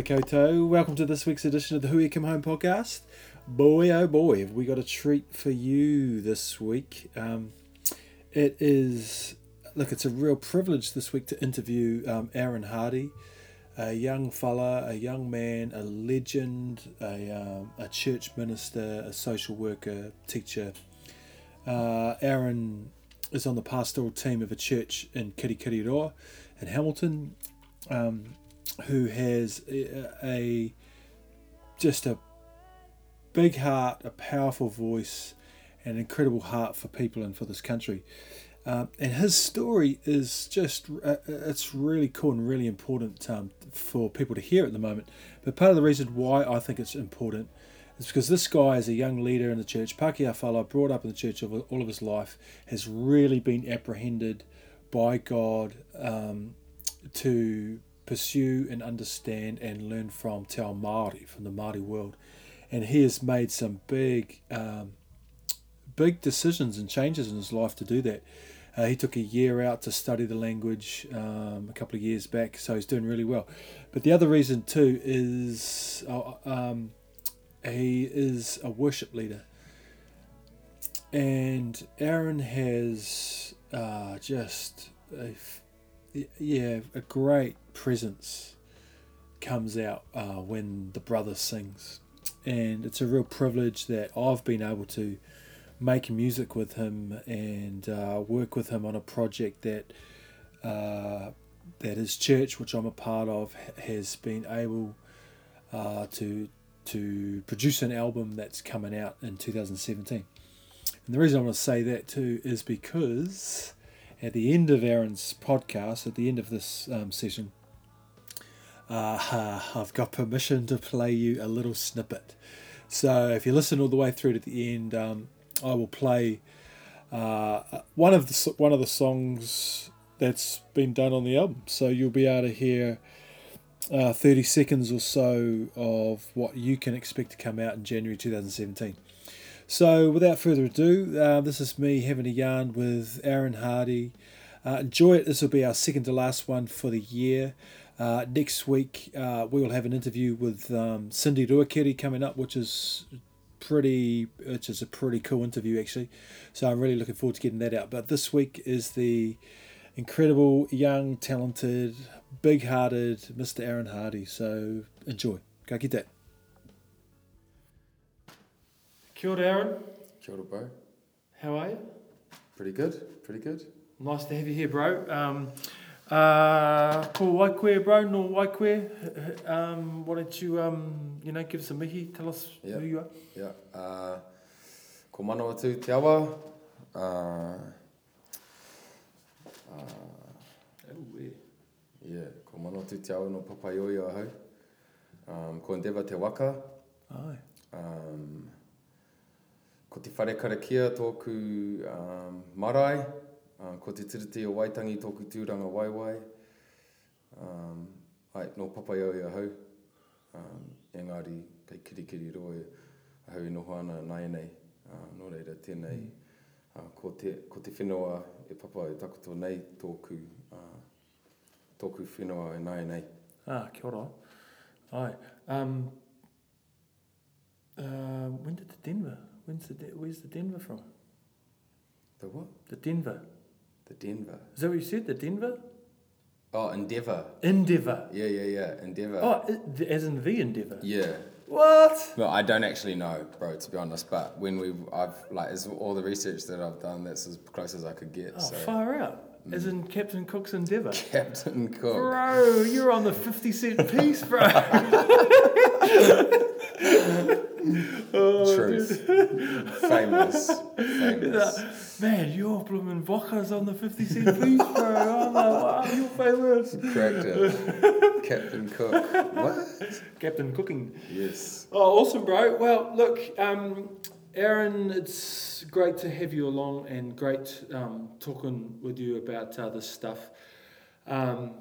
Kia. Welcome to this week's edition of the Huia Come Home podcast. Boy, oh boy, have we got a treat for you this week. Um, it is, look, it's a real privilege this week to interview um, Aaron Hardy, a young fella, a young man, a legend, a, um, a church minister, a social worker, teacher. Uh, Aaron is on the pastoral team of a church in Kirikiriroa in Hamilton. Um, who has a, a just a big heart, a powerful voice, an incredible heart for people and for this country. Um, and his story is just, uh, it's really cool and really important um, for people to hear at the moment. But part of the reason why I think it's important is because this guy is a young leader in the church, Pākehā fellow, brought up in the church all of his life, has really been apprehended by God um, to pursue and understand and learn from Te Ao Māori, from the Māori world. And he has made some big, um, big decisions and changes in his life to do that. Uh, he took a year out to study the language um, a couple of years back, so he's doing really well. But the other reason too is uh, um, he is a worship leader, and Aaron has uh, just a, yeah a great presence comes out uh, when the brother sings. And it's a real privilege that I've been able to make music with him and uh, work with him on a project that uh, that his church, which I'm a part of, has been able uh, to to produce an album that's coming out in 2017. And the reason I want to say that too is because at the end of Aaron's podcast, at the end of this um, session, uh, I've got permission to play you a little snippet. So if you listen all the way through to the end, um, I will play uh, one of the one of the songs that's been done on the album. So you'll be able to hear uh, 30 seconds or so of what you can expect to come out in January 2017. So without further ado, uh, this is me having a yarn with Aaron Hardy. Uh, enjoy it. This will be our second to last one for the year. Uh, next week, uh, we will have an interview with um, Cindy Ruakiri coming up, which is pretty, which is a pretty cool interview actually. So I'm really looking forward to getting that out. But this week is the incredible, young, talented, big-hearted Mr. Aaron Hardy. So enjoy. Ka kite. Kia ora, Aaron. Kia ora, bro. How are you? Pretty good. Pretty good. Nice to have you here, bro. Um, uh, ko Waikoe, bro, no Waikoe. Um, why don't you, um, you know, give us a mihi, tell us Yeah. who you are. Yeah. Uh, ko mana atu te awa. Uh, Oh, yeah. yeah, ko mana atu te awa no papaioi a hau. Um, ko endeavour te waka. Aye. Um, ko te whare karakia tōku um, marae. Um, ko te tiriti o waitangi tōku tūranga waiwai. Um, ai, no papaioi a hau. Um, engari, kei kirikiri roa e a hau i noho ana nai nei. Uh, nō reira, tēnei. Uh, ko, te, ko te whenua e papa e takoto nei tōku, uh, tōku whenua e nai nei. Ah, kia ora. Aye. Um, uh, when did the Denver? When's the De- where's the Denver from? The what? The Denver. The Denver. Is that what you said? The Denver? Oh, Endeavour. Endeavour. Yeah, yeah, yeah. Endeavour. Oh, as in the Endeavour. Yeah. What? Well, I don't actually know, bro, to be honest. But when we, I've like, is all the research that I've done. That's as close as I could get. Oh, so, far out. Mm. As in Captain Cook's Endeavour. Captain Cook. Bro, you're on the 50 cent piece, bro. oh, Truth. Famous. Famous. Man, your blooming waka's on the 50 cent piece, bro. I'm like, wow, you're famous. It. Captain Cook. What? Captain Cooking. Yes. Oh, awesome, bro. Well, look, um, Aaron, it's great to have you along and great um, talking with you about uh, this stuff. Um,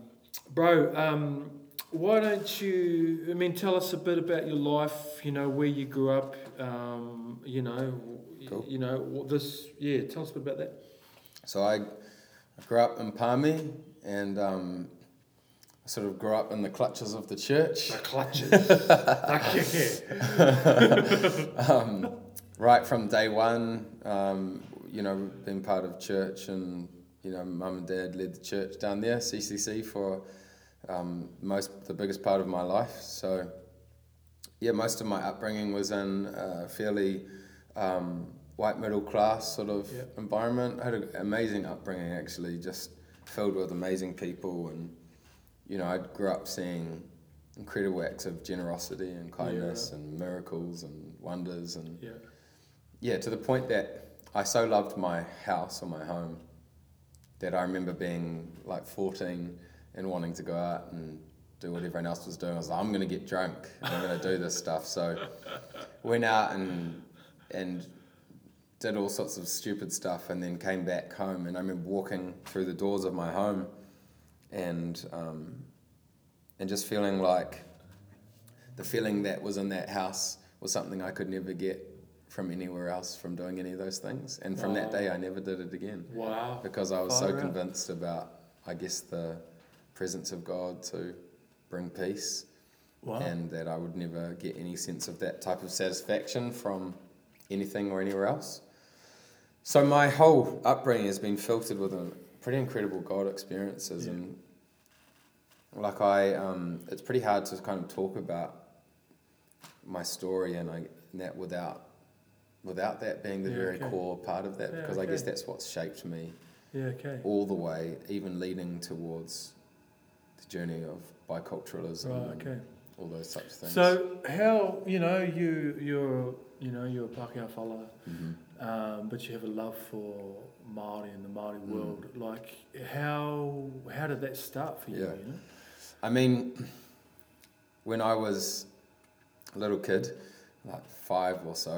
bro, um, why don't you, I mean, tell us a bit about your life, you know, where you grew up, um, you know, Cool. you know, what this, yeah, tell us a bit about that. So I, I grew up in Palmy and um, I sort of grew up in the clutches of the church. The clutches. Um, right from day one, um, you know, being part of church and, you know, mum and dad led the church down there, CCC, for um, most, the biggest part of my life. So, yeah, most of my upbringing was in a fairly um, white middle class sort of Yeah. environment. I had an amazing upbringing, actually, just filled with amazing people. And, you know, I grew up seeing incredible acts of generosity and kindness and miracles and wonders and Yeah. yeah, to the point that I so loved my house or my home that I remember being like 14 and wanting to go out and do what everyone else was doing. I was like, I'm going to get drunk and I'm going to do this stuff. So went out and and did all sorts of stupid stuff and then came back home. And I remember walking through the doors of my home and um, and just feeling like the feeling that was in that house was something I could never get from anywhere else from doing any of those things. And from that day, I never did it again Wow. because I was so out. convinced about, I guess, the presence of God to bring peace Wow. and that I would never get any sense of that type of satisfaction from anything or anywhere else. So my whole upbringing has been filtered with a pretty incredible God experiences, Yeah. and like I, um, it's pretty hard to kind of talk about my story and I and that without without that being the Yeah, very okay. core part of that Yeah, because I guess that's what's shaped me yeah. Okay. all the way, even leading towards journey of biculturalism Right. and Okay. all those such things. So how you know you you're you know you're a Pākehā fella, Mhm. um, but you have a love for Maori and the Maori Mm. world. Like how how did that start for you? Yeah. You know? I mean, when I was a little kid, like five or so,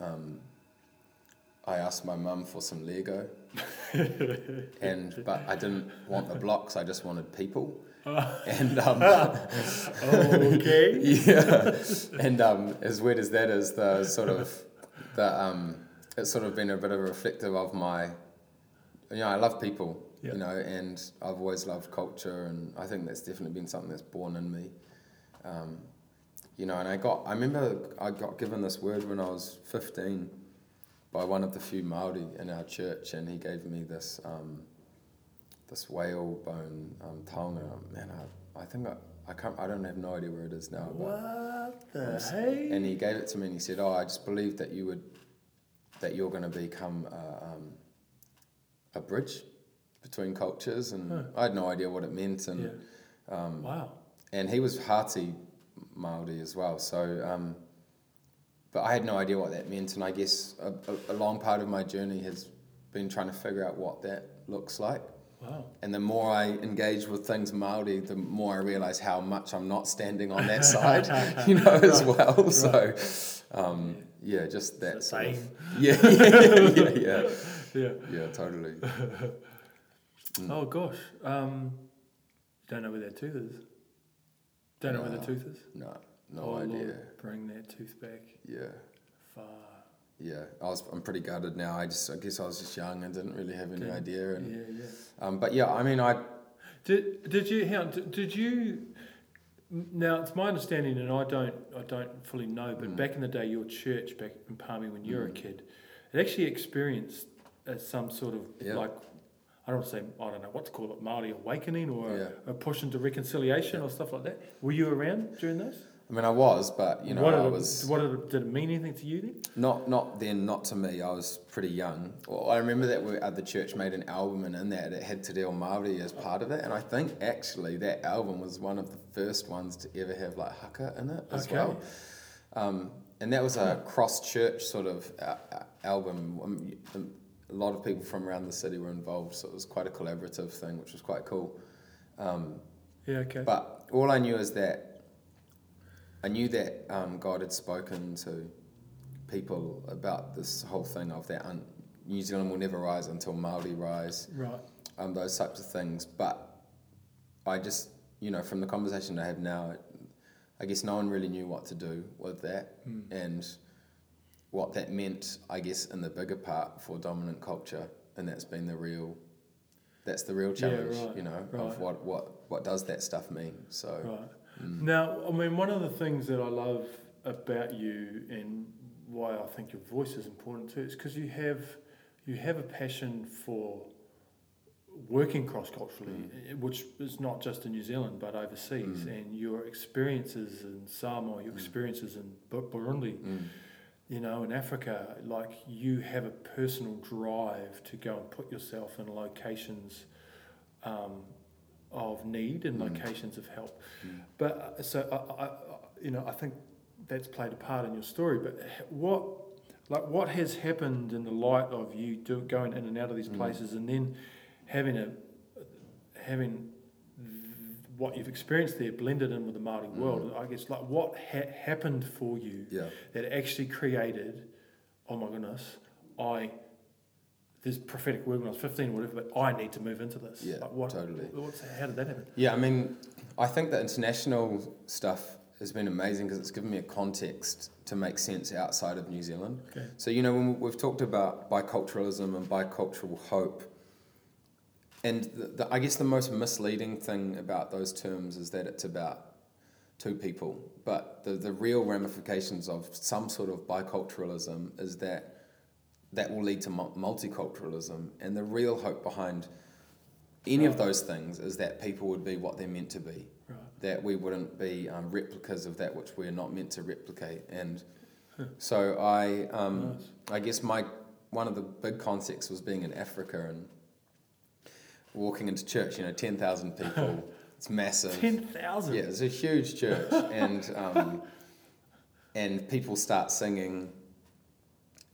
um, I asked my mum for some Lego, and but I didn't want the blocks. I just wanted people. and um, okay. yeah, and um, as weird as that is, the sort of the um, it's sort of been a bit of a reflective of my, you know, I love people, you know, and I've always loved culture, and I think that's definitely been something that's born in me, um, you know. And I got, I remember I got given this word when I was fifteen by one of the few Maori in our church, and he gave me this. Um, this whale bone um, taonga, man, I, I think I, I can't, I don't have no idea where it is now. But What the Yes. hey? and he gave it to me and he said, "Oh, I just believe that you would, that you're going to become a, um, a bridge between cultures." And Huh. I had no idea what it meant, and yeah. um, Wow. and he was hearty Maori as well. So, um, but I had no idea what that meant, and I guess a, a, a long part of my journey has been trying to figure out what that looks like. Wow. And the more I engage with things Maori, the more I realise how much I'm not standing on that side, you know, as Right, well. So, um, yeah, just that the sort of- same. yeah, yeah, yeah, yeah, Yeah. totally. Mm. Oh gosh. Um, don't know where that tooth is. Don't know where the tooth is. No, no oh, idea. Lord, bring that tooth back. Yeah, Far. Yeah. I was, I'm pretty gutted now. I just, I guess I was just young and didn't really have any Didn't- idea. And Yeah, yeah. um, but yeah, I mean, I Did did you how did, did you? Now it's my understanding, and I don't I don't fully know, but Mm. back in the day, your church back in Palmy when you were a Mm. kid, it actually experienced uh, some sort of Yeah. like. I don't want to say I don't know what to call it, Maori awakening or a, a push into reconciliation or stuff like that. Were you around during those? I mean, I was, but you know, what I did it, was. What did it, did it mean anything to you then? Not not then, not to me. I was pretty young. Well, I remember that we, uh, the church made an album, and in that it had Te Reo Māori as part of it. And I think actually that album was one of the first ones to ever have like haka in it as Okay. well. Um, and that was a cross church sort of uh, uh, album. Um, um, a lot of people from around the city were involved, so it was quite a collaborative thing, which was quite cool. Um, Yeah. Okay. but all I knew is that I knew that um, God had spoken to people about this whole thing of that un- New Zealand will never rise until Maori rise, right. um, those types of things. But I just, you know, from the conversation I have now, I guess no one really knew what to do with that Mm. and what that meant, I guess, in the bigger part for dominant culture. And that's been the real, that's the real Yeah, challenge, right, you know, right. of what, what, what does that stuff mean. So, Right. Mm, Now, I mean, one of the things that I love about you and why I think your voice is important too is because you have you have a passion for working cross culturally, which is not just in New Zealand but overseas. Mm. And your experiences in Samoa, your Mm. experiences in Burundi, mm, you know, in Africa, like you have a personal drive to go and put yourself in locations um, of need and Mm. locations of help. mm. But uh, so I, I, you know, I think that's played a part in your story. But what, like, what has happened in the light of you do, going in and out of these Mm. places, and then having a having what you've experienced there blended in with the Māori Mm. world? I guess like what ha- happened for you yeah. that actually created, oh my goodness, I. This prophetic word when I was fifteen, or whatever, but I need to move into this. Yeah, like what, totally. What's, how did that happen? Yeah, I mean, I think the international stuff has been amazing because it's given me a context to make sense outside of New Zealand. Okay. So, you know, when we've talked about biculturalism and bicultural hope, and the, the, I guess the most misleading thing about those terms is that it's about two people. But the, the real ramifications of some sort of biculturalism is that that will lead to multiculturalism. And the real hope behind any of those things is that people would be what they're meant to be Right. that we wouldn't be um, replicas of that which we're not meant to replicate. And so I, um, Nice. I guess my one of the big contexts was being in Africa and walking into church. You know, ten thousand people. it's massive. Ten thousand. Yeah, it's a huge church, and um, and people start singing.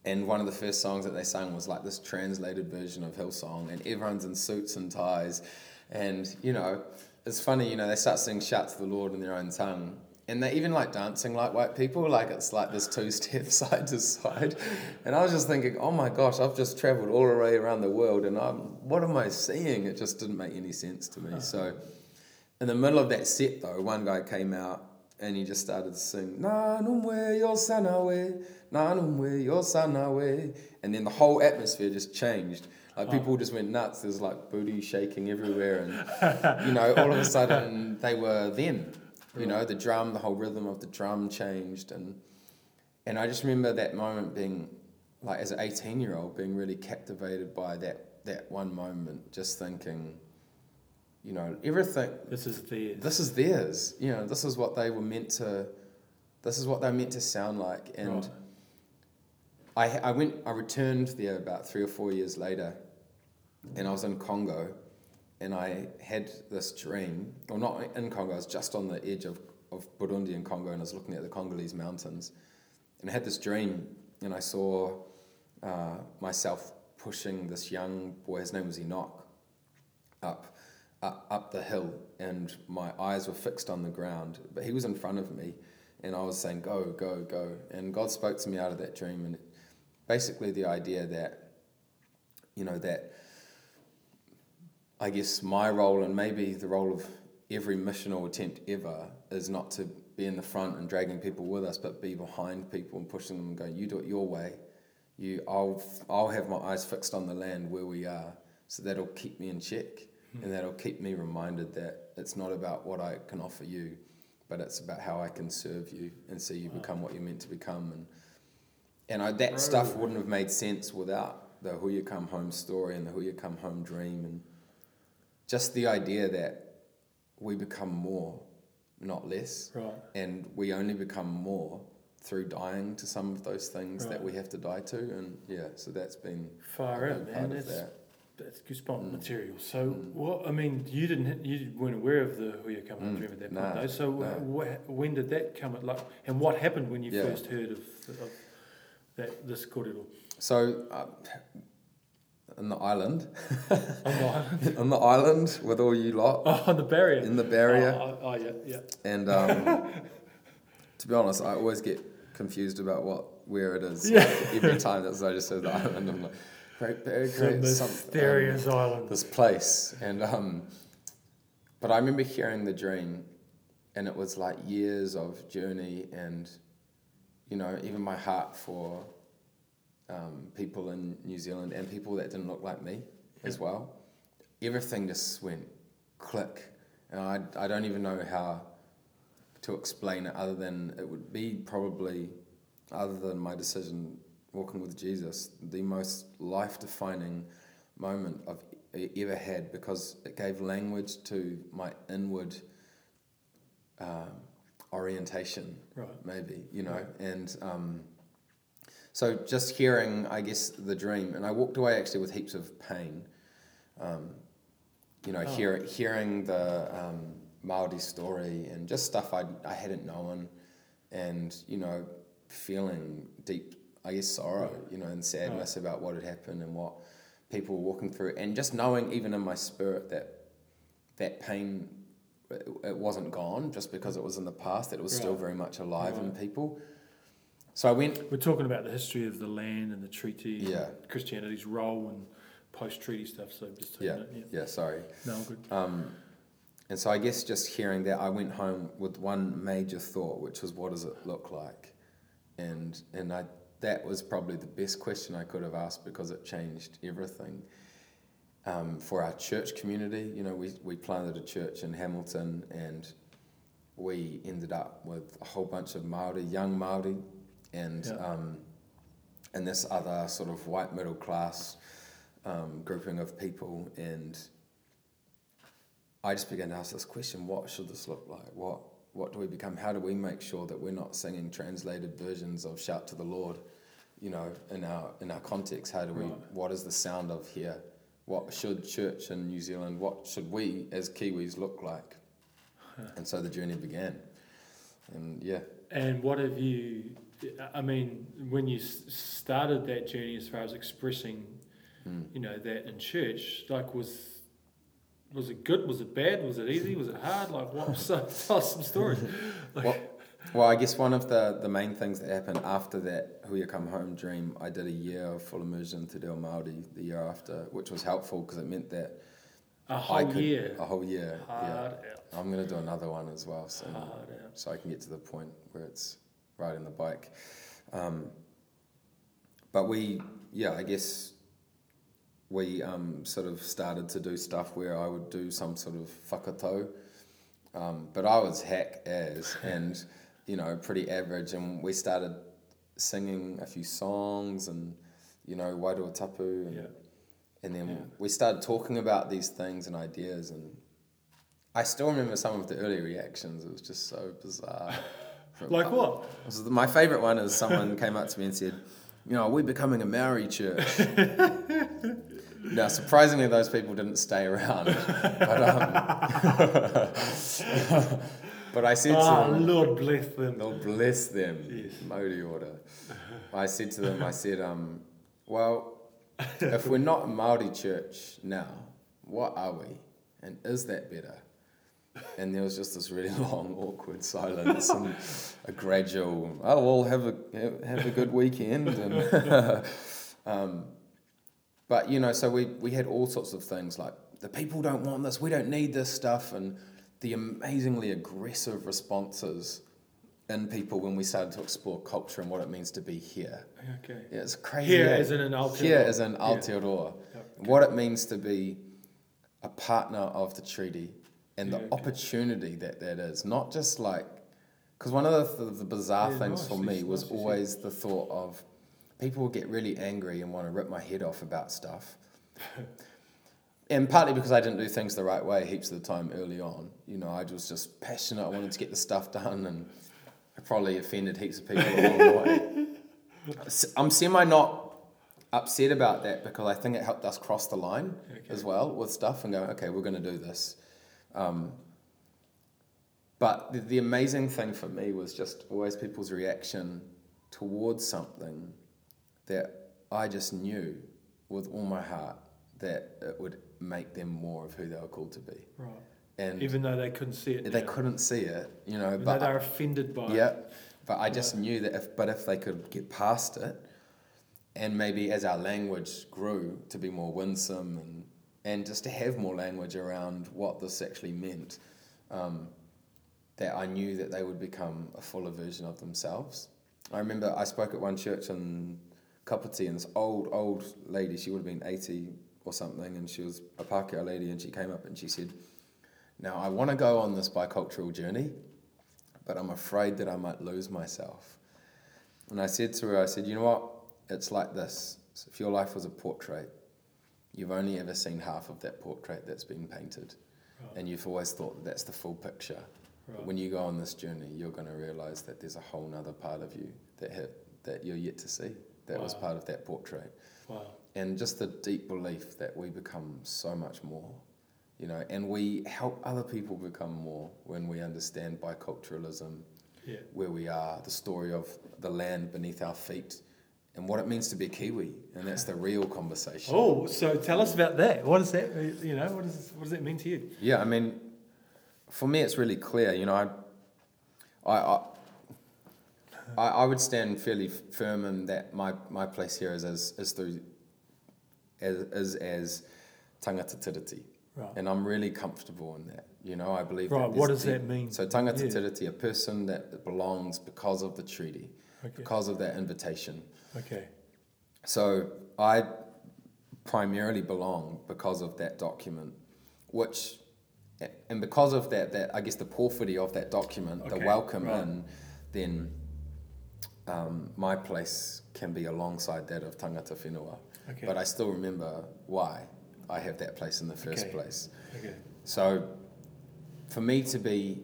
And one of the first songs that they sang was like this translated version of Hillsong, and everyone's in suits and ties, and you know, it's funny, you know, they start singing "Shout to the Lord" in their own tongue, and they even like dancing like white people, like it's like this two-step side to side, and I was just thinking, oh my gosh, I've just travelled all the way around the world, and I'm, what am I seeing? It just didn't make any sense to me. Uh-huh. So, in the middle of that set, though, one guy came out and he just started to sing, Na numwe yo sanawe, na numwe yo sanawe. And then the whole atmosphere just changed. Like people just went nuts. There's like booty shaking everywhere. And, you know, all of a sudden they were them. You know, the drum, the whole rhythm of the drum changed. And, and I just remember that moment being, like, as an 18 year old, being really captivated by that, that one moment, just thinking, you know, everything, This is theirs. this is theirs. You know, this is what they were meant to. This is what they're meant to sound like. And Right. I I went I returned there about three or four years later, and I was in Congo, and I had this dream. Well, not in Congo. I was just on the edge of of Burundi and Congo, and I was looking at the Congolese mountains, and I had this dream, and I saw uh, myself pushing this young boy. His name was Enoch, up up, the hill and my eyes were fixed on the ground but he was in front of me and i was saying go go go. And god spoke to me out of that dream and basically the idea that you know that i guess my role and maybe the role of every missional attempt ever is not to be in the front and dragging people with us but be behind people and pushing them and going you do it your way. You i'll i'll have my eyes fixed on the land where we are so that'll keep me in check Hmm. and that'll keep me reminded that it's not about what I can offer you, but it's about how I can serve you and see you become what you're meant to become. And and I, that stuff wouldn't have made sense without the Huia Come Home story and the Huia Come Home dream, and just the idea that we become more, not less, Right. and we only become more through dying to some of those things that we have to die to. And yeah, so that's been Far out, man. of That's, that. That's goosebump Mm. material. So, Mm. what I mean, you didn't, you weren't aware of the Huia Come Home Mm. Dream at that Nah, point, though. So, nah. wh- when did that come? At, like, and what happened when you Yeah. first heard of, of that this korero So, uh, on the island, on the island? on the island with all you lot Oh, on the barrier. in the barrier, Oh, oh, oh, yeah, yeah. and um, to be honest, I always get confused about what where it is. Yeah. Like, every time that I just say the island, I'm like, Great Barrier, Great some- um, island. this place, and um, but I remember hearing the dream, and it was like years of journey, and you know, even my heart for um, people in New Zealand and people that didn't look like me as well. everything just went click. And I, I don't even know how to explain it other than it would be probably, other than my decision walking with Jesus, the most life defining moment I've ever had because it gave language to my inward um, orientation, Right. maybe, you know, Right. and um, so just hearing, I guess, the dream, and I walked away actually with heaps of pain. Um, you know, Oh. hear, hearing the um, Maori story and just stuff I I hadn't known, and you know, feeling deep, I guess, sorrow, you know, and sadness about what had happened and what people were walking through, and just knowing, even in my spirit, that that pain it, wasn't gone just because it was in the past; that it was still very much alive in people. So I went, We're talking about the history of the land and the treaty, Yeah. Christianity's role and post-treaty stuff. So just yeah, it, yeah. yeah, sorry. No, good. Um, and so I guess just hearing that, I went home with one major thought, which was, what does it look like? And and I that was probably the best question I could have asked because it changed everything. Um, for our church community, you know, we, we planted a church in Hamilton and we ended up with a whole bunch of Maori, young Maori, and Yeah. um, and this other sort of white middle class um, grouping of people, and I just began to ask this question: What should this look like? What what do we become? How do we make sure that we're not singing translated versions of "Shout to the Lord"? You know, in our in our context, how do we? Right. What is the sound of here? What should church in New Zealand? What should we as Kiwis look like? And so the journey began, and yeah, And what have you? I mean, when you started that journey, as far as expressing, mm. you know, that in church, like was was it good? Was it bad? Was it easy? Was it hard? Like what? So tell us some stories. Like, Well, well, I guess one of the, the main things that happened after that Huia Come Home dream, I did a year of full immersion to Reo Māori the year after, which was helpful because it meant that a I whole could year. a whole year. Hard Yeah, out. I'm gonna do another one as well soon, so I can get to the point where it's riding the bike. Um, but we, yeah, I guess we um, sort of started to do stuff where I would do some sort of whakatau. Um, but I was hack as and you know pretty average, and we started singing a few songs and you know Wairua Tapu, and, Yeah. and then Yeah. we started talking about these things and ideas, and I still remember some of the early reactions. It was just so bizarre. Like what? my favorite one is someone came up to me and said, "You know, are we're becoming a Maori church." now, surprisingly, those people didn't stay around. But, um, but I said to Oh, them, Lord bless them. "Lord bless them, Yes. Order." I said to them, "I said, um, well, if we're not a Maori church now, what are we? And is that better?" And there was just this really long, awkward silence and a gradual, oh, well, have a, have a good weekend. And, um, but, you know, so we, we had all sorts of things like, the people don't want this, we don't need this stuff, and the amazingly aggressive responses in people when we started to explore culture and what it means to be here. Okay. Yeah, it's crazy. Here as in an Aotearoa. Here as in Yeah. Aotearoa. Yep. What it means to be a partner of the treaty and the okay. opportunity that that is. Not just like, because one of the, the, the bizarre Yeah, things nice, for me was nice, always the thought of people will get really angry and want to rip my head off about stuff. and partly because I didn't do things the right way heaps of the time early on. You know, I was just passionate. I wanted to get the stuff done and I probably offended heaps of people along the way. I'm semi not upset about that because I think it helped us cross the line Okay. as well with stuff and go, okay, we're going to do this. Um, but the, the amazing thing for me was just always people's reaction towards something that I just knew with all my heart that it would make them more of who they were called to be. Right. And Even though they couldn't see it. they now. couldn't see it, you know, Even but they're offended by yeah, it. but I just knew that if, but if they could get past it, and maybe as our language grew to be more winsome and and just to have more language around what this actually meant, um, that I knew that they would become a fuller version of themselves. I remember I spoke at one church in Kapiti, and this old old lady, she would have been eighty or something, and she was a Pākehā lady, and she came up and she said, "Now I want to go on this bicultural journey, but I'm afraid that I might lose myself." And I said to her, I said, "You know what? It's like this. So if your life was a portrait, you've only ever seen half of that portrait that's been painted, Right. and you've always thought that that's the full picture." Right. When you go on this journey, you're going to realize that there's a whole nother part of you that ha- that you're yet to see. That was part of that portrait, Wow. And just the deep belief that we become so much more, you know, and we help other people become more when we understand biculturalism, Yeah. where we are, the story of the land beneath our feet, and what it means to be a Kiwi, and that's the real conversation. Oh, so tell us mm. about that. What does that, you know, what does, what does that mean to you? Yeah, I mean, for me, it's really clear. You know, I, I, I, I would stand fairly firm in that my, my place here is as is through, as is as tangata tiriti, Right. and I'm really comfortable in that. You know, I believe. Right, That what does that mean? So tangata Yeah. tiriti, a person that belongs because of the treaty, Okay. because of that invitation. Okay. So I primarily belong because of that document, which, and because of that, that I guess the porphyry of that document, the welcome right. in, then um, my place can be alongside that of tangata whenua. Okay. But I still remember why I have that place in the first Okay. place. Okay. So, for me to be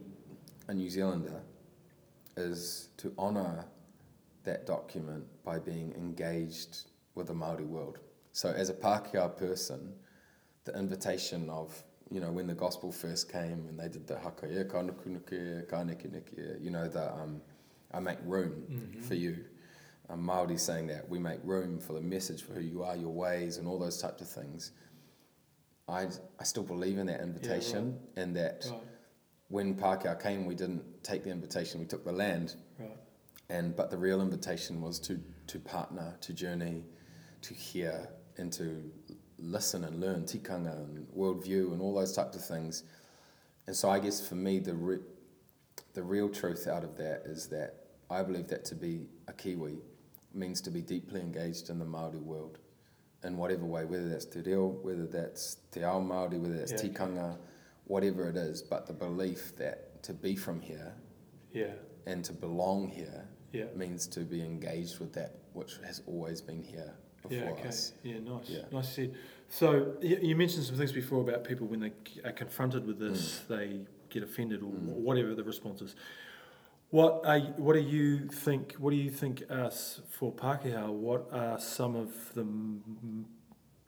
a New Zealander is to honour that document by being engaged with the Māori world. So, as a Pākehā person, the invitation of, you know, when the gospel first came and they did the haka, e ka nukunuke, ka nekineke, you know, the um, I make room Mhm. for you. Um, Māori saying that we make room for the message for who you are, your ways, and all those types of things. I, I still believe in that invitation and that Right. when Pākehā came, we didn't take the invitation, we took the land. Right. And but the real invitation was to to partner, to journey, to hear, and to listen and learn tikanga and worldview and all those types of things. And so I guess for me, the re- the real truth out of that is that I believe that to be a Kiwi means to be deeply engaged in the Maori world, in whatever way, whether that's te reo, whether that's te ao Maori, whether that's Yeah, tikanga, whatever it is. But the belief that to be from here Yeah. and to belong here Yeah. means to be engaged with that which has always been here before Yeah, okay. us. Yeah, nice. Yeah. Nice said. So you mentioned some things before about people when they are confronted with this, they get offended or Mm. whatever the response is. What are what do you think? What do you think us for Pākehā? What are some of the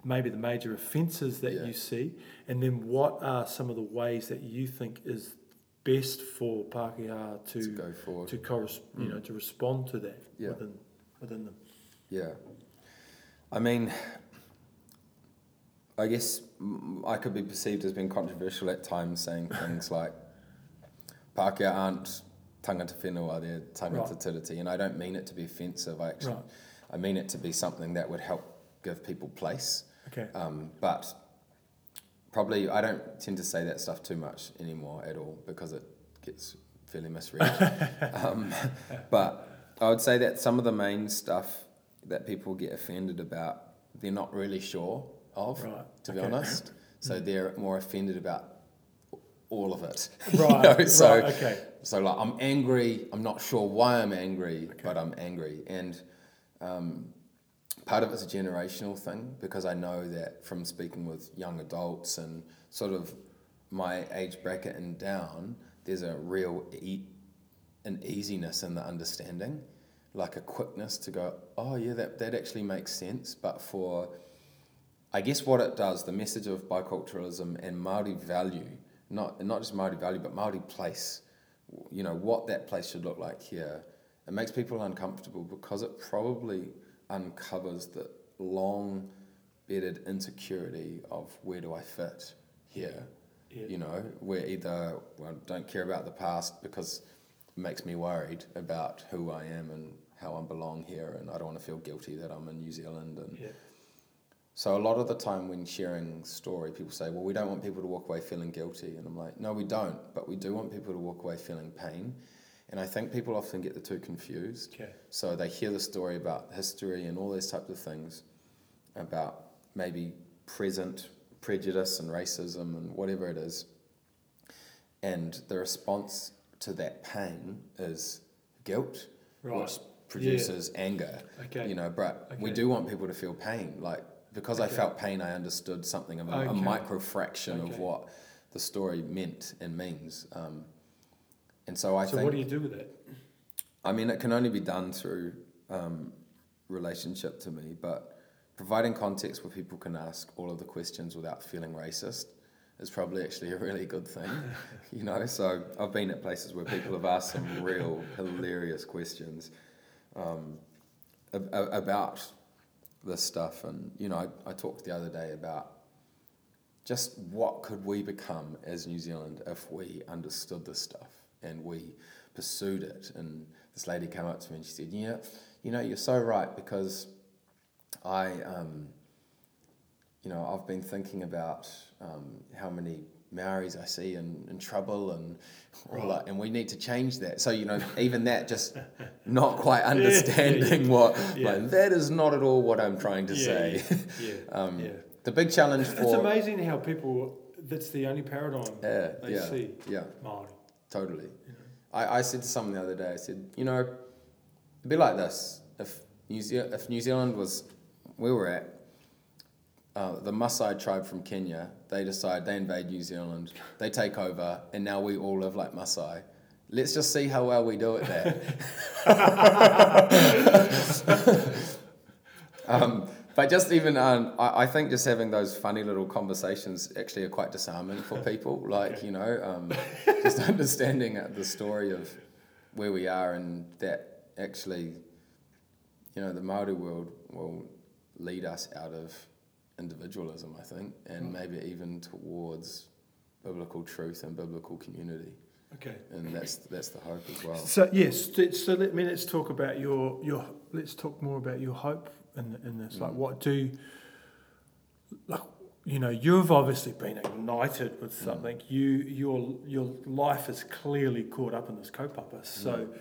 maybe the major offences that Yeah. you see, and then what are some of the ways that you think is best for Pākehā To to go forward. to corres- you Mm. know to respond to that Yeah. within within them? Yeah. I mean, I guess mm, I could be perceived as being controversial at times, saying things like, Pākehā aren't tangata whenua, they're tangata Right. tiriti. And I don't mean it to be offensive, I actually, Right. I mean it to be something that would help give people place. Okay. Um, but probably I don't tend to say that stuff too much anymore at all because it gets fairly misread. um, but I would say that some of the main stuff that people get offended about, they're not really sure of, Right, to be honest. So they're more offended about all of it. Right. You know, so, right. Okay. so like I'm angry. I'm not sure why I'm angry, Okay. but I'm angry, and um, part of it's a generational thing because I know that from speaking with young adults and sort of my age bracket and down, there's a real e- an easiness in the understanding, like a quickness to go, oh yeah, that that actually makes sense. But for I guess what it does, the message of biculturalism and Maori value, not not just Maori value, but Maori place, you know, what that place should look like here, it makes people uncomfortable because it probably uncovers the long bedded insecurity of where do I fit here. Yeah. You know, where either well, don't care about the past because it makes me worried about who I am and how I belong here, and I don't want to feel guilty that I'm in New Zealand and Yeah. So a lot of the time when sharing story, people say, "Well, we don't want people to walk away feeling guilty," and I'm like, "No, we don't, but we do want people to walk away feeling pain." And I think people often get the two confused. Okay. So they hear the story about history and all those types of things, about maybe present prejudice and racism and whatever it is. And the response to that pain is guilt, Right. which produces anger. Okay. You know, but we do want people to feel pain. Like because I felt pain, I understood something of a, a micro fraction Okay. of what the story meant and means. Um, and so I think so think what do you do with it? I mean, it can only be done through um, relationship to me, but providing context where people can ask all of the questions without feeling racist is probably actually a really good thing, you know. So I've been at places where people have asked some real hilarious questions um, ab- about this stuff, and you know, I, I talked the other day about just what could we become as New Zealand if we understood this stuff and we pursued it. And this lady came up to me and she said, "Yeah, you know, you're so right because I, um, you know, I've been thinking about um, how many Maoris I see in, in trouble and all that, and we need to change that. So you know, even that just not quite understanding what Yeah. like that is not at all what I'm trying to say. Yeah. Um, yeah. The big challenge for. It's amazing how people. That's the only paradigm yeah, they yeah, see yeah, Maori. totally. I, I said to someone the other day, I said, you know, it'd be like this. If New, Ze- if New Zealand was where we're at, uh, the Maasai tribe from Kenya, they decide they invade New Zealand, they take over, and now we all live like Maasai. Let's just see how well we do at that. um, but just even, um, I, I think just having those funny little conversations actually are quite disarming for people. Like, you know, um, just understanding uh, the story of where we are and that actually, you know, the Maori world will lead us out of individualism, I think, and maybe even towards biblical truth and biblical community. Okay. And that's that's the hope as well. So yes, so let me let's talk about your your let's talk more about your hope in in this. Like, Mm. what do like you know you've obviously been ignited with Mm. something. You your your life is clearly caught up in this kaupapa. So, Mm.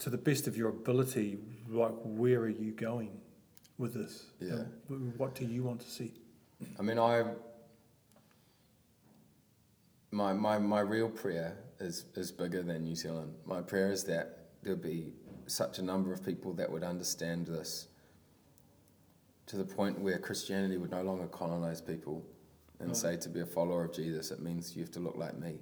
to the best of your ability, like where are you going with this? Yeah. What do you want to see? I mean, I my my my real prayer is is bigger than New Zealand. My prayer is that there'll be such a number of people that would understand this to the point where Christianity would no longer colonize people and Right. say to be a follower of Jesus it means you have to look like me.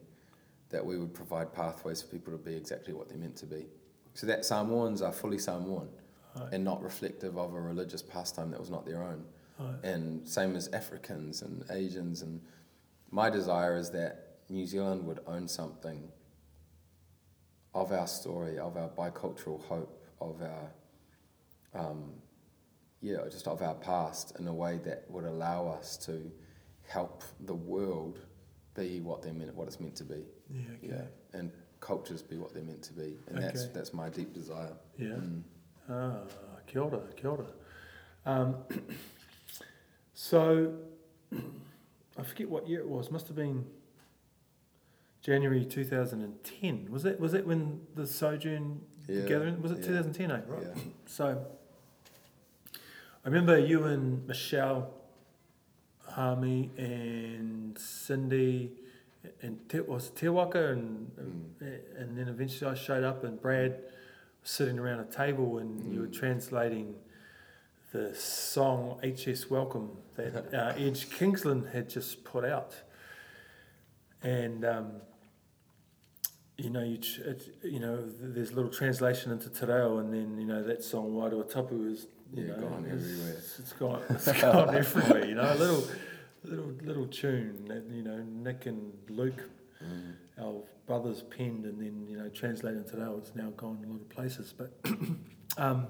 That we would provide pathways for people to be exactly what they're meant to be. So that Samoans are fully Samoan Right. and not reflective of a religious pastime that was not their own Right. and same as Africans and Asians. And my desire is that New Zealand would own something of our story, of our bicultural hope, of our, um, yeah, just of our past in a way that would allow us to help the world be what they're meant, what it's meant to be. Yeah. Okay. Yeah, and cultures be what they're meant to be, and that's that's my deep desire. Yeah. Mm. Ah, kia ora, kia ora. Um, so, I forget what year it was. Must have been January 2010. Was it? Was it when the Sojourn Yeah, gathering? Was it yeah. 2010? Eh? Right. Yeah. So, I remember you and Michelle, Harmy, and Cindy, and Te, was Te Waka, and, and and then eventually I showed up, and Brad was sitting around a table, and you were Mm. translating the song "HS Welcome" that uh, Edge Kingsland had just put out, and. Um, you know, you, it, you know, there's a little translation into Te Reo, and then you know that song "Wairua Tapu" is you Yeah, know gone it's- everywhere. It's gone, it's gone everywhere. You know, a little, little, little tune that you know Nick and Luke, Mm. our brothers, penned, and then you know translated into Reo. It's now gone a lot of places. But um,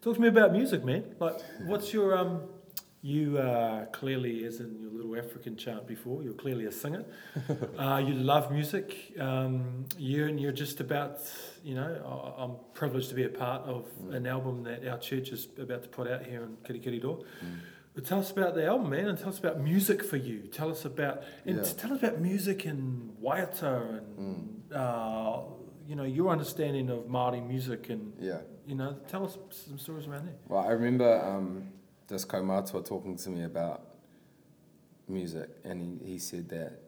talk to me about music, man. Like, what's your um? You are clearly, as in your little African chant before, you're clearly a singer. uh, you love music. Um, you and you're just about, you know, I- I'm privileged to be a part of Mm. an album that our church is about to put out here in Kirikiriroa. Mm. But tell us about the album, man, and tell us about music for you. Tell us about, and Yeah. tell us about music in Waiata and, Mm. uh, you know, your understanding of Māori music and, Yeah. you know, tell us some stories around there. Well, I remember um, this kaumātua talking to me about music, and he, he said that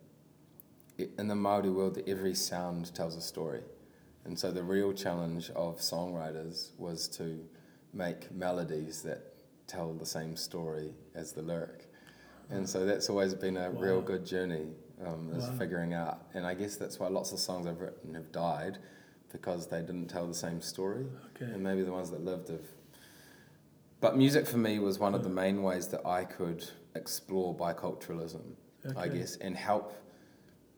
in the Maori world, every sound tells a story, and so the real challenge of songwriters was to make melodies that tell the same story as the lyric, and so that's always been a real good journey, um, is Wow. figuring out, and I guess that's why lots of songs I've written have died, because they didn't tell the same story, Okay. and maybe the ones that lived have. But music for me was one of the main ways that I could explore biculturalism, I guess, and help.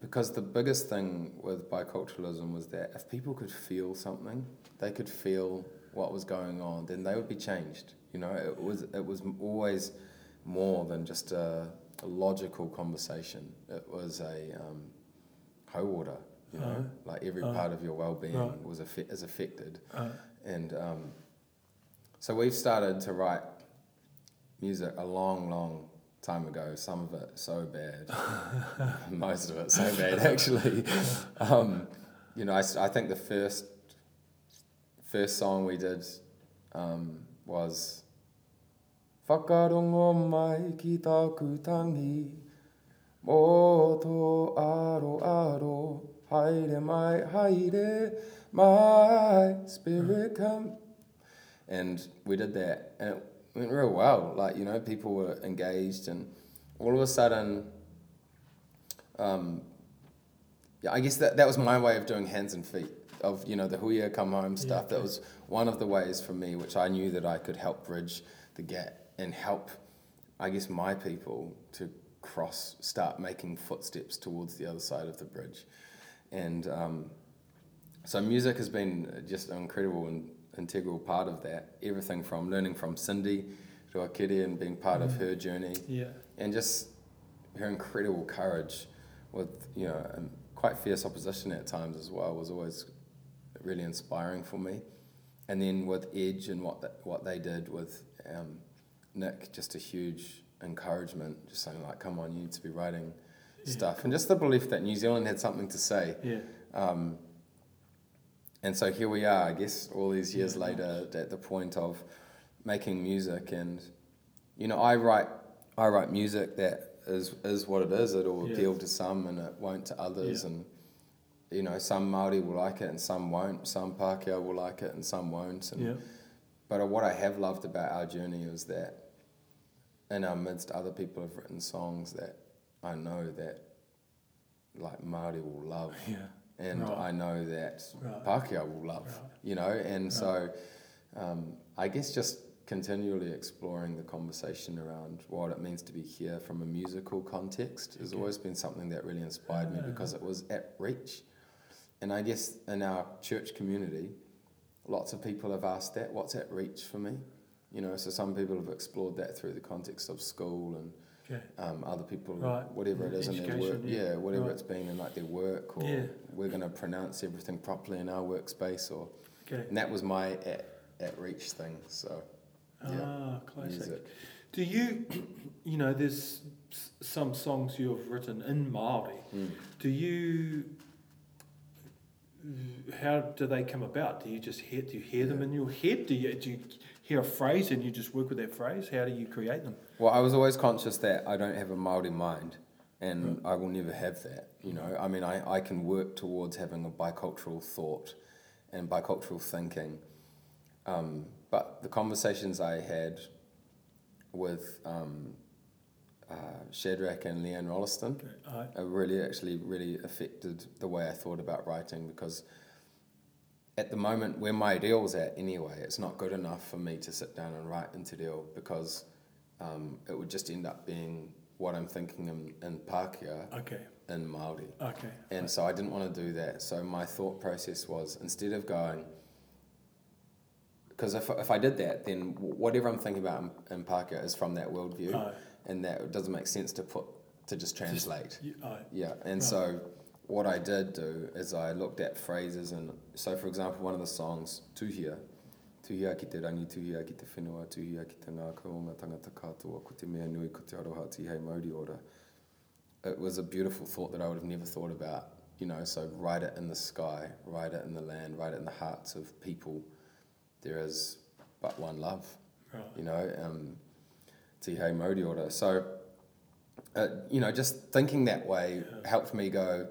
Because the biggest thing with biculturalism was that if people could feel something, they could feel what was going on, then they would be changed. You know, it was it was always more than just a, a logical conversation. It was a um, water. You know, Uh, like every uh, part of your well-being right. was affe- is affected. Uh, And um, so we've started to write music a long, long time ago. Some of it so bad, most of it so bad actually. Um, you know, I, I think the first first song we did um, was Whakarongo mai ki tāku tangi Mō tō aro aro Haere mai haere my spirit come and we did that and it went real well. Like you know people were engaged and all of a sudden um, yeah i guess that, that was my way of doing hands and feet of you know the huia come home stuff. That okay. was one of the ways for me which i knew that i could help bridge the gap and help i guess my people to cross start making footsteps towards the other side of the bridge. And um, so music has been just incredible and integral part of that. Everything from learning from Cindy to Akiri and being part of her journey, yeah. and just her incredible courage with you know quite fierce opposition at times as well was always really inspiring for me. And then with Edge and what that, what they did with um, Nick, just a huge encouragement, just saying like, "Come on, you need to be writing." Yeah. Stuff and just the belief that New Zealand had something to say, Yeah. um, and so here we are, I guess, all these years Yeah, later, at the point of making music, and you know, I write, I write music that is is what it is. It will Yeah. appeal to some, and it won't to others, Yeah. and you know, some Maori will like it, and some won't. Some Pākehā will like it, and some won't. And. But what I have loved about our journey is that, in our midst, other people have written songs that I know that, like Maori will love Yeah. And Right. I know that Right. Pākehā will love, Right. you know, and so um, I guess just continually exploring the conversation around what it means to be here from a musical context has always been something that really inspired me because it was at reach. And I guess in our church community, lots of people have asked that, what's at reach for me? You know, so some people have explored that through the context of school and Okay. um, other people, Right. whatever it is in their work, yeah. yeah, whatever Right. it's been in like their work, or Yeah. we're going to pronounce everything properly in our workspace, or Okay. and that was my at, at reach thing. So yeah, Ah, classic. music. Do you, you know, there's some songs you've written in Maori. Mm. Do you? How do they come about? Do you just hear? Do you hear them Yeah. in your head? Do you do you hear a phrase and you just work with that phrase? How do you create them? Well, I was always conscious that I don't have a Maori mind, and I will never have that. You know, I mean, I, I can work towards having a bicultural thought and bicultural thinking, um, but the conversations I had with um, uh, Shadrach and Leanne Rolleston I, uh, really actually really affected the way I thought about writing because at the moment where my ideal's at anyway, it's not good enough for me to sit down and write into deal because um, it would just end up being what I'm thinking in, in Pākehā okay. in Māori. Okay. And so I didn't want to do that. So my thought process was instead of going, because if, if I did that, then whatever I'm thinking about in, in Pākehā is from that worldview, I, and that doesn't make sense to put to just translate. you- I, Yeah, and Right. so what I did do is I looked at phrases and so for example one of the songs Tuhia Tuhia ki te rangi, tuhia ki te whenua, tuhia ki te ngā kaunga tangata katoa, ko te mea nui, ko te aroha ti hei mauri ora. It was a beautiful thought that I would have never thought about, you know, so write it in the sky, write it in the land, write it in the hearts of people. There is but one love right. you know, um, te hei mauri ora. So uh, you know, just thinking that way helped me go,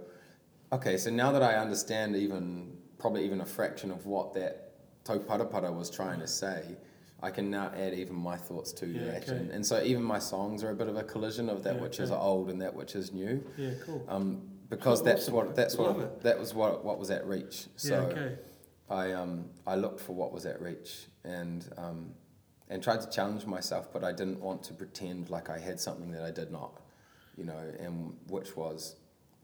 okay, so now that I understand even probably even a fraction of what that tauparapara was trying to say, I can now add even my thoughts to Yeah, that. okay. And, and so even my songs are a bit of a collision of that Yeah, which is old and that which is new. Yeah, cool. Um, because that's Awesome, what that's Love what it. that was what what was at reach. So yeah, okay. I um I looked for what was at reach and um and tried to challenge myself, but I didn't want to pretend like I had something that I did not, you know, and which was,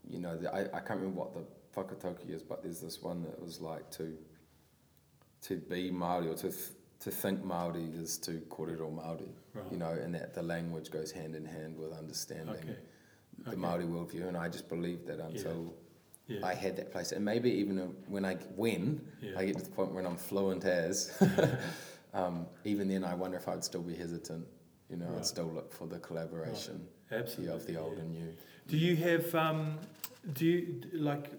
you know, the, I, I can't remember what the whakatauki is, but there's this one that was like to to be Maori or to th- to think Maori is to kōrero Maori, Right. you know, and that the language goes hand in hand with understanding Okay. the Okay. Maori worldview, and I just believed that until Yeah. I had that place, and maybe even when I when Yeah. I get to the point when I'm fluent as, um, even then I wonder if I'd still be hesitant. You know, Right. I'd still look for the collaboration Absolutely. of the old yeah. and new. Do you have um, do you like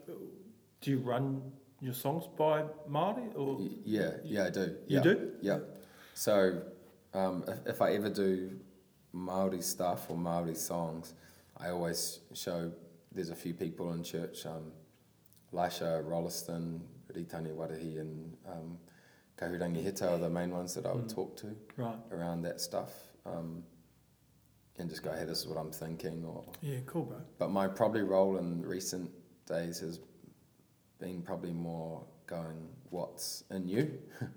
do you run your songs by Māori or Yeah, yeah, I do. you yeah. do? Yeah. So um, if, if I ever do Maori stuff or Maori songs, I always show. There's a few people in church, um, Laisha Rolleston, Ritani Warahi, and um, Kahurangi Hita are the main ones that I would Mm. talk to Right. around that stuff, um, and just go, "Hey, this is what I'm thinking." Or, Yeah, cool, bro. but my probably role in recent days has been probably more going, "What's in you?"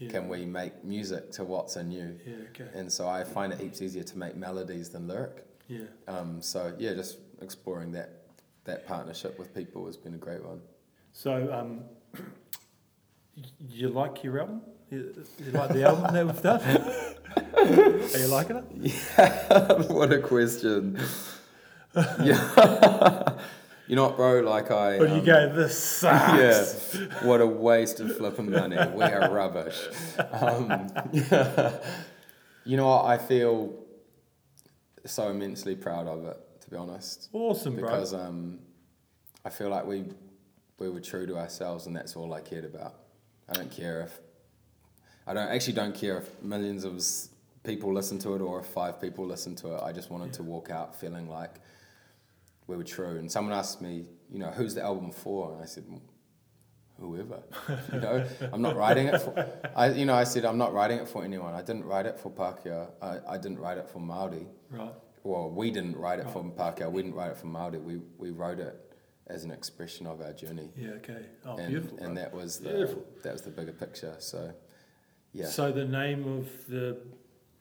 Yeah. can we make music to what's in you? Yeah, okay. And so I find it heaps easier to make melodies than lyric. Yeah. Um, so yeah, just exploring that that partnership with people has been a great one. So, um, y- you like your album? You, you like the album that we've done? Are you liking it? what a question. yeah. you know what, bro? Like I. Or do you um, go, this sucks? Yeah. What a waste of flipping money. We are rubbish. Um, you know what? I feel so immensely proud of it, to be honest. Awesome, bro. because um, I feel like we we were true to ourselves, and that's all I cared about. I don't care if I don't actually don't care if millions of people listen to it or if five people listen to it. I just wanted to walk out feeling like we were true. And someone asked me, you know, who's the album for? And I said, whoever. you know, I'm not writing it for. I you know I said I'm not writing it for anyone. I didn't write it for Pākehā. I, I didn't write it for Maori Right. well, we didn't write it for Pākehā, we didn't write it for Māori, we, we wrote it as an expression of our journey. Yeah, okay. Oh, and, beautiful. and that was the Beautiful. that was the bigger picture. So yeah. So, the name of the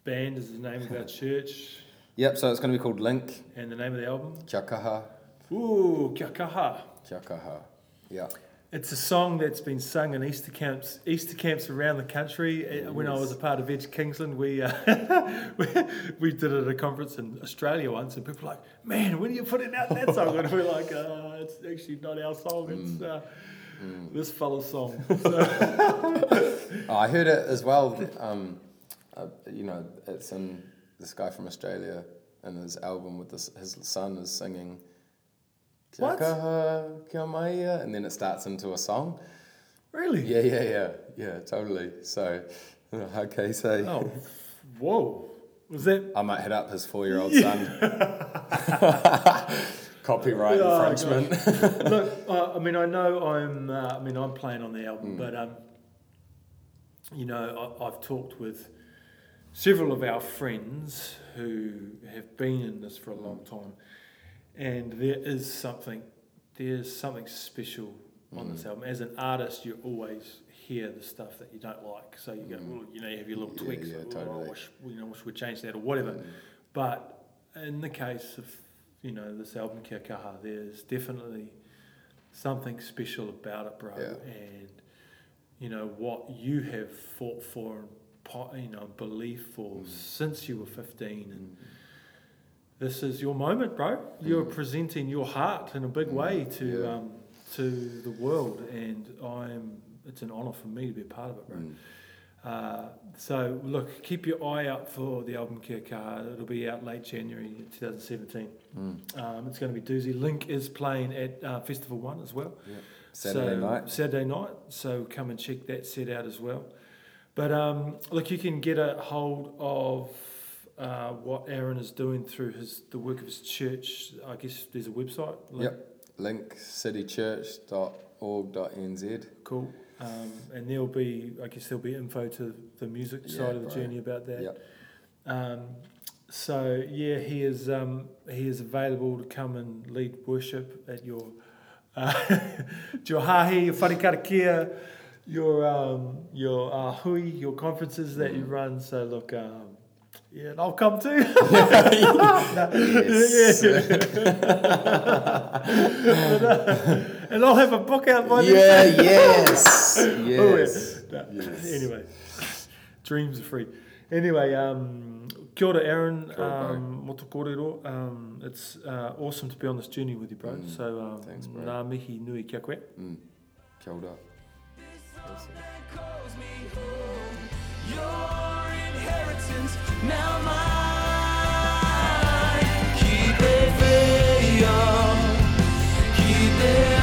band is the name of our church Yep, so it's gonna be called Link, and the name of the album? Kia kaha, Ooh, Kia kaha. Kia kaha. Yeah. It's a song that's been sung in Easter camps, Easter camps around the country. Uh, When I was a part of Edge Kingsland, we, uh, we we did it at a conference in Australia once, and people were like, "Man, when are you putting out that song?" And we're like, uh, "It's actually not our song; it's uh, this fella's song." So, Oh, I heard it as well. Um, uh, you know, it's in this guy from Australia and his album with this, his son is singing What? and then it starts into a song. really? Yeah, yeah, yeah, yeah, totally. So, okay, so Oh, whoa! Was that? I might hit up his four-year-old son. Copyright Oh, infringement. Look, uh, I mean, I know I'm. Uh, I mean, I'm playing on the album, Mm. but um, you know, I, I've talked with several of our friends who have been in this for a long Mm. time, and there is something. There's something special on this Mm. album. As an artist, you always hear the stuff that you don't like, so you go, Mm. well, you know, you have your little Yeah, tweaks. yeah, "Oh, totally. I wish, you know, wish we'd change that or whatever. Mm. But in the case of you know this album Kia Kaha, there's definitely something special about it, bro. Yeah. And you know what you have fought for you know believed for Mm. since you were 15, and this is your moment, bro. You're Mm. presenting your heart in a big Mm, way to yeah. um, to the world, and I'm. It's an honour for me to be a part of it, bro. Mm. Uh, so look, keep your eye out for the album Kia Kaha. It'll be out late January 2017. Mm. Um, it's going to be doozy. Link is playing at uh, Festival One as well. Saturday So- night. Saturday night. So come and check that set out as well. But um, look, you can get a hold of uh, what Aaron is doing through his the work of his church, I guess there's a website. link. Yep. Link citychurch.org.nz. Cool. Um, and there'll be, I guess there'll be info to the music Yeah, side of the bro. journey about that. Yep. Um, so yeah, he is um, he is available to come and lead worship at your uh, your hahi, your wharekarakia, your um, your uh, hui, your conferences that you run. So look, um, yeah, and I'll come too. Yes. and I'll have a book out by then. Yeah, yes. Oh, Yes. yeah. No. Yes. Anyway, dreams are free. Anyway, um, kia ora, Aaron. Kia ora, um, moto kōrero. Um, it's uh, awesome to be on this journey with you, bro. Mm, so, um, thanks, bro. Ngā mihi nui kia koe. Mm. Kia ora. Awesome. Inheritance now mine. Keep it fair, keep it